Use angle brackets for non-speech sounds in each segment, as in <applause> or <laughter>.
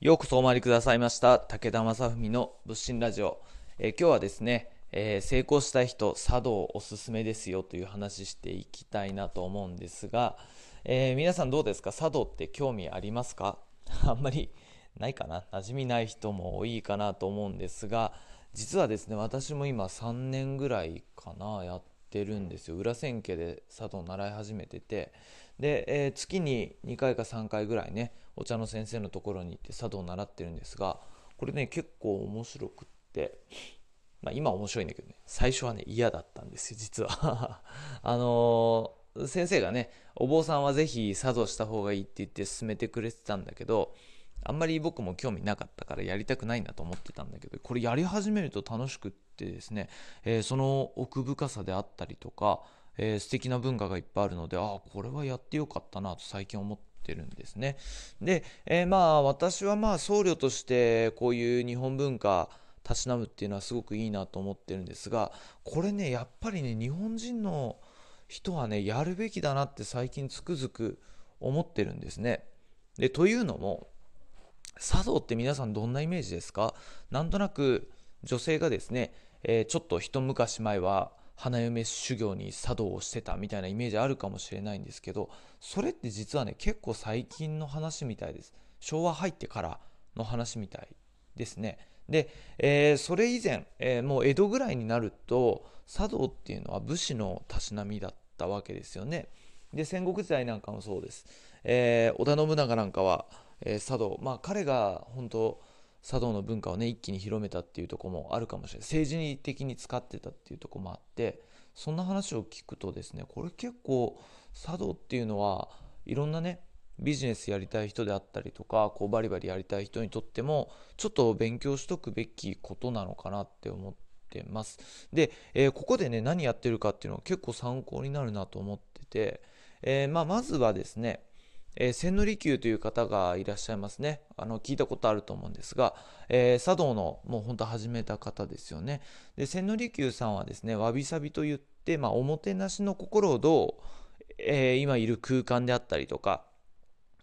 ようこそお参りくださいました武田正文の仏心ラジオ、えー、今日はですね、えー、成功した人茶道おすすめですよという話していきたいなと思うんですが、えー、皆さんどうですか？茶道って興味ありますか？<laughs> あんまりないかな。馴染みない人も多いかなと思うんですが実はですね私も今3年ぐらいかなやってるんですよ。裏千家で茶道習い始めててで、えー、月に2回か3回ぐらいねお茶の先生のところに行って茶道を習ってるんですがこれね結構面白くってまあ今面白いんだけどね最初はね嫌だったんですよ実は。<laughs> あのー、先生がねお坊さんは是非茶道した方がいいって言って勧めてくれてたんだけどあんまり僕も興味なかったからやりたくないなと思ってたんだけどこれやり始めると楽しくってですね、えー、その奥深さであったりとか、えー、素敵な文化がいっぱいあるのでああこれはやってよかったなと最近思ってるんですね。で、えー、まあ私はまあ僧侶としてこういう日本文化たしなむっていうのはすごくいいなと思ってるんですがこれねやっぱりね日本人の人はねやるべきだなって最近つくづく思ってるんですね。でというのも茶道って皆さんどんなイメージですか？なんとなく女性がですね、えー、ちょっと一昔前は花嫁修行に茶道をしてたみたいなイメージあるかもしれないんですけどそれって実はね結構最近の話みたいです。昭和入ってからの話みたいですね。で、えー、それ以前、えー、もう江戸ぐらいになると茶道っていうのは武士のたしなみだったわけですよね。で戦国時代なんかもそうです、え織田信長なんかはえ、茶道。まあ彼が本当茶道の文化をね一気に広めたっていうとこもあるかもしれない。政治的に使ってたっていうとこもあってそんな話を聞くとですねこれ結構茶道っていうのはいろんなねビジネスやりたい人であったりとかこうバリバリやりたい人にとってもちょっと勉強しとくべきことなのかなって思ってます。で、えー、ここでね何やってるかっていうのは結構参考になるなと思ってて、えー、まあ、まずはですねえー、千利休という方がいらっしゃいますね。あの聞いたことあると思うんですが、えー、茶道のもう本当始めた方ですよね。で千利休さんはですね、わびさびといって、まあ、おもてなしの心をどう、えー、今いる空間であったりとか、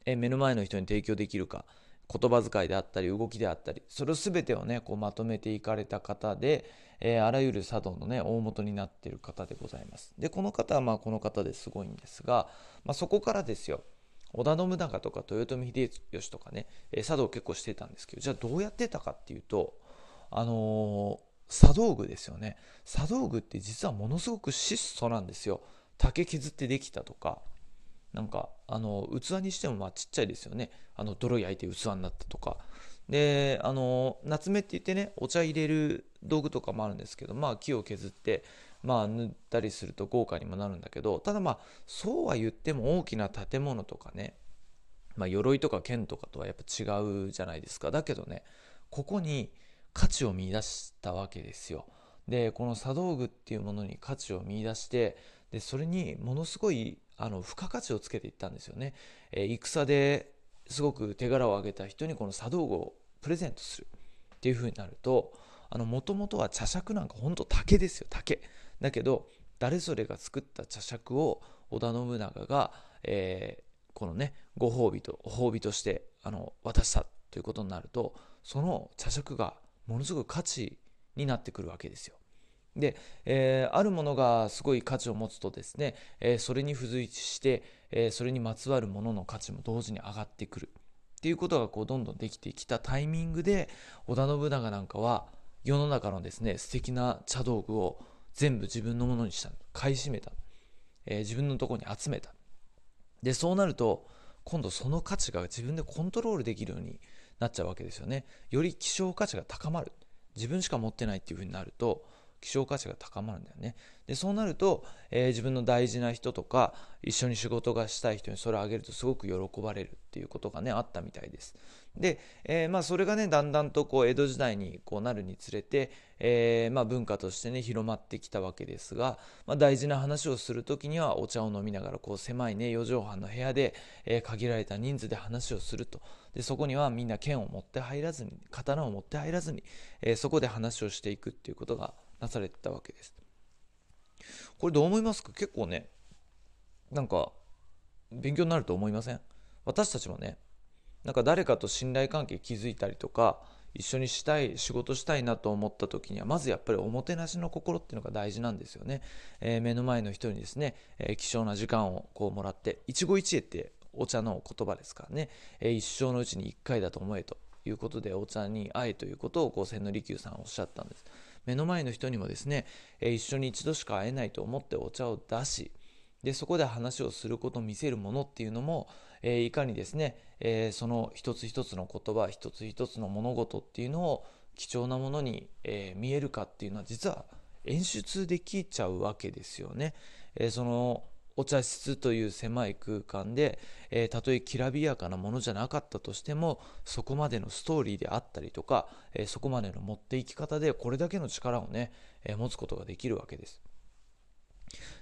え目の前の人に提供できるか、言葉遣いであったり動きであったりそれを全てをねこうまとめていかれた方で、えー、あらゆる茶道のね大元になっている方でございますでこの方はまあこの方ですごいんですが、まあ、そこからですよ織田信長とか豊臣秀吉とかね、え茶道結構してたんですけどじゃあどうやってたかっていうとあのー、茶道具ですよね。茶道具って実はものすごく質素なんですよ。竹削ってできたとかなんかあの器にしてもまあちっちゃいですよね。あの泥焼いて器になったとか。であの夏目って言ってねお茶入れる道具とかもあるんですけどまあ木を削ってまあ塗ったりすると豪華にもなるんだけどただまあそうは言っても大きな建物とかねまあ鎧とか剣とかとはやっぱ違うじゃないですか。だけどねここに価値を見出したわけですよ。でこの茶道具っていうものに価値を見出してでそれにものすごいあの付加価値をつけていったんですよね、えー、戦ですごく手柄を挙げた人にこの茶道具をプレゼントするっていう風になるともともとは茶杓なんかほんと竹ですよ竹。だけど誰それが作った茶杓を織田信長が、えー、このねご褒美と褒美としてあの渡したということになるとその茶杓がものすごく価値になってくるわけですよ。で、えー、あるものがすごい価値を持つとですね、えー、それに付随して、えー、それにまつわるものの価値も同時に上がってくるっていうことがこうどんどんできてきたタイミングで織田信長なんかは世の中のですね素敵な茶道具を全部自分のものにした買い占めた、えー、自分のところに集めたでそうなると今度その価値が自分でコントロールできるようになっちゃうわけですよね。より希少価値が高まる。自分しか持ってないっていうふうになると希少価値が高まるんだよね。でそうなると、えー、自分の大事な人とか一緒に仕事がしたい人にそれをあげるとすごく喜ばれるっていうことがねあったみたいです。で、えー、まあ、それがねだんだんとこう江戸時代にこうなるにつれて、えー、まあ、文化としてね広まってきたわけですが、まあ、大事な話をする時にはお茶を飲みながらこう狭いね4畳半の部屋で、え限られた人数で話をすると。でそこにはみんな剣を持って入らずに刀を持って入らずに、えそこで話をしていくっていうことがなされてたわけです。これどう思いますか？結構ねなんか勉強になると思いません？私たちもねなんか誰かと信頼関係築いたりとか一緒にしたい仕事したいなと思った時にはまずやっぱりおもてなしの心っていうのが大事なんですよね、えー、目の前の人にですね、えー、貴重な時間をこうもらって一期一会ってお茶の言葉ですからね、えー、一生のうちに1回だと思えということでお茶に会えということをこう千利休さんおっしゃったんです。目の前の人にもですね、え一緒に一度しか会えないと思ってお茶を出しでそこで話をすること見せるものっていうのも、えいかにですね、えその一つ一つの言葉一つ一つの物事っていうのを貴重なものに、え見えるかっていうのは実は演出できちゃうわけですよね。えそのお茶室という狭い空間で、えー、たとえきらびやかなものじゃなかったとしてもそこまでのストーリーであったりとか、えー、そこまでの持っていき方でこれだけの力をね、えー、持つことができるわけです。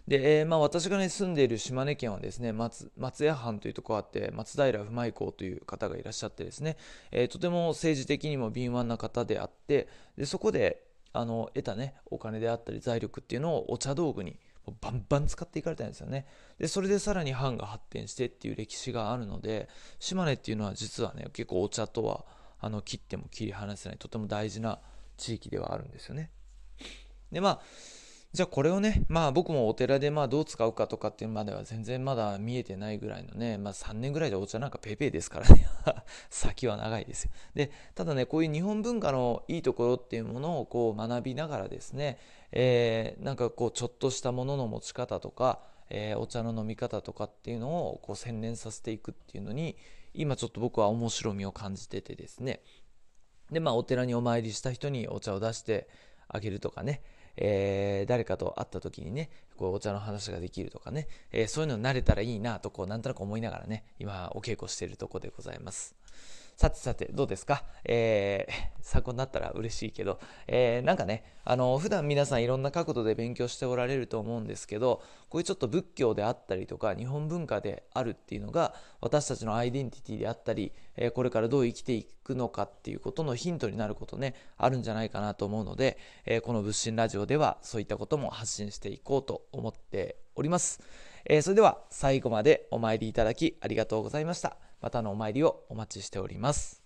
で、えー、まあ、私がね住んでいる島根県はですね松松屋藩というところあって松平不昧公という方がいらっしゃってですね、えー、とても政治的にも敏腕な方であってでそこであの得たねお金であったり財力っていうのをお茶道具にバンバン使っていかれたんですよね。でそれでさらに藩が発展してっていう歴史があるので島根っていうのは実はね結構お茶とはあの切っても切り離せないとても大事な地域ではあるんですよね。でまあじゃあこれをね、まあ僕もお寺でまあどう使うかとかっていうまでは全然まだ見えてないぐらいのね、まあ3年ぐらいでお茶なんかペーペーですからね <laughs> 先は長いですよ。で、ただね、こういう日本文化のいいところっていうものをこう学びながらですね、えー、なんかこうちょっとしたものの持ち方とか、えー、お茶の飲み方とかっていうのをこう洗練させていくっていうのに、今ちょっと僕は面白みを感じててですね。で、まあお寺にお参りした人にお茶を出してあげるとかね、えー、誰かと会った時にね、こうお茶の話ができるとかね、えー、そういうの慣れたらいいなと、こうなんとなく思いながらね、今お稽古しているとこでございます。さてさて、どうですか、えー、<laughs> 参考になったら嬉しいけど、えー、なんかね、あの、普段皆さんいろんな角度で勉強しておられると思うんですけど、こういうちょっと仏教であったりとか、日本文化であるっていうのが、私たちのアイデンティティであったり、えー、これからどう生きていくのかっていうことのヒントになることね、あるんじゃないかなと思うので、えー、この仏心ラジオではそういったことも発信していこうと思っております。えー、それでは最後までお参りいただきありがとうございました。またのお参りをお待ちしております。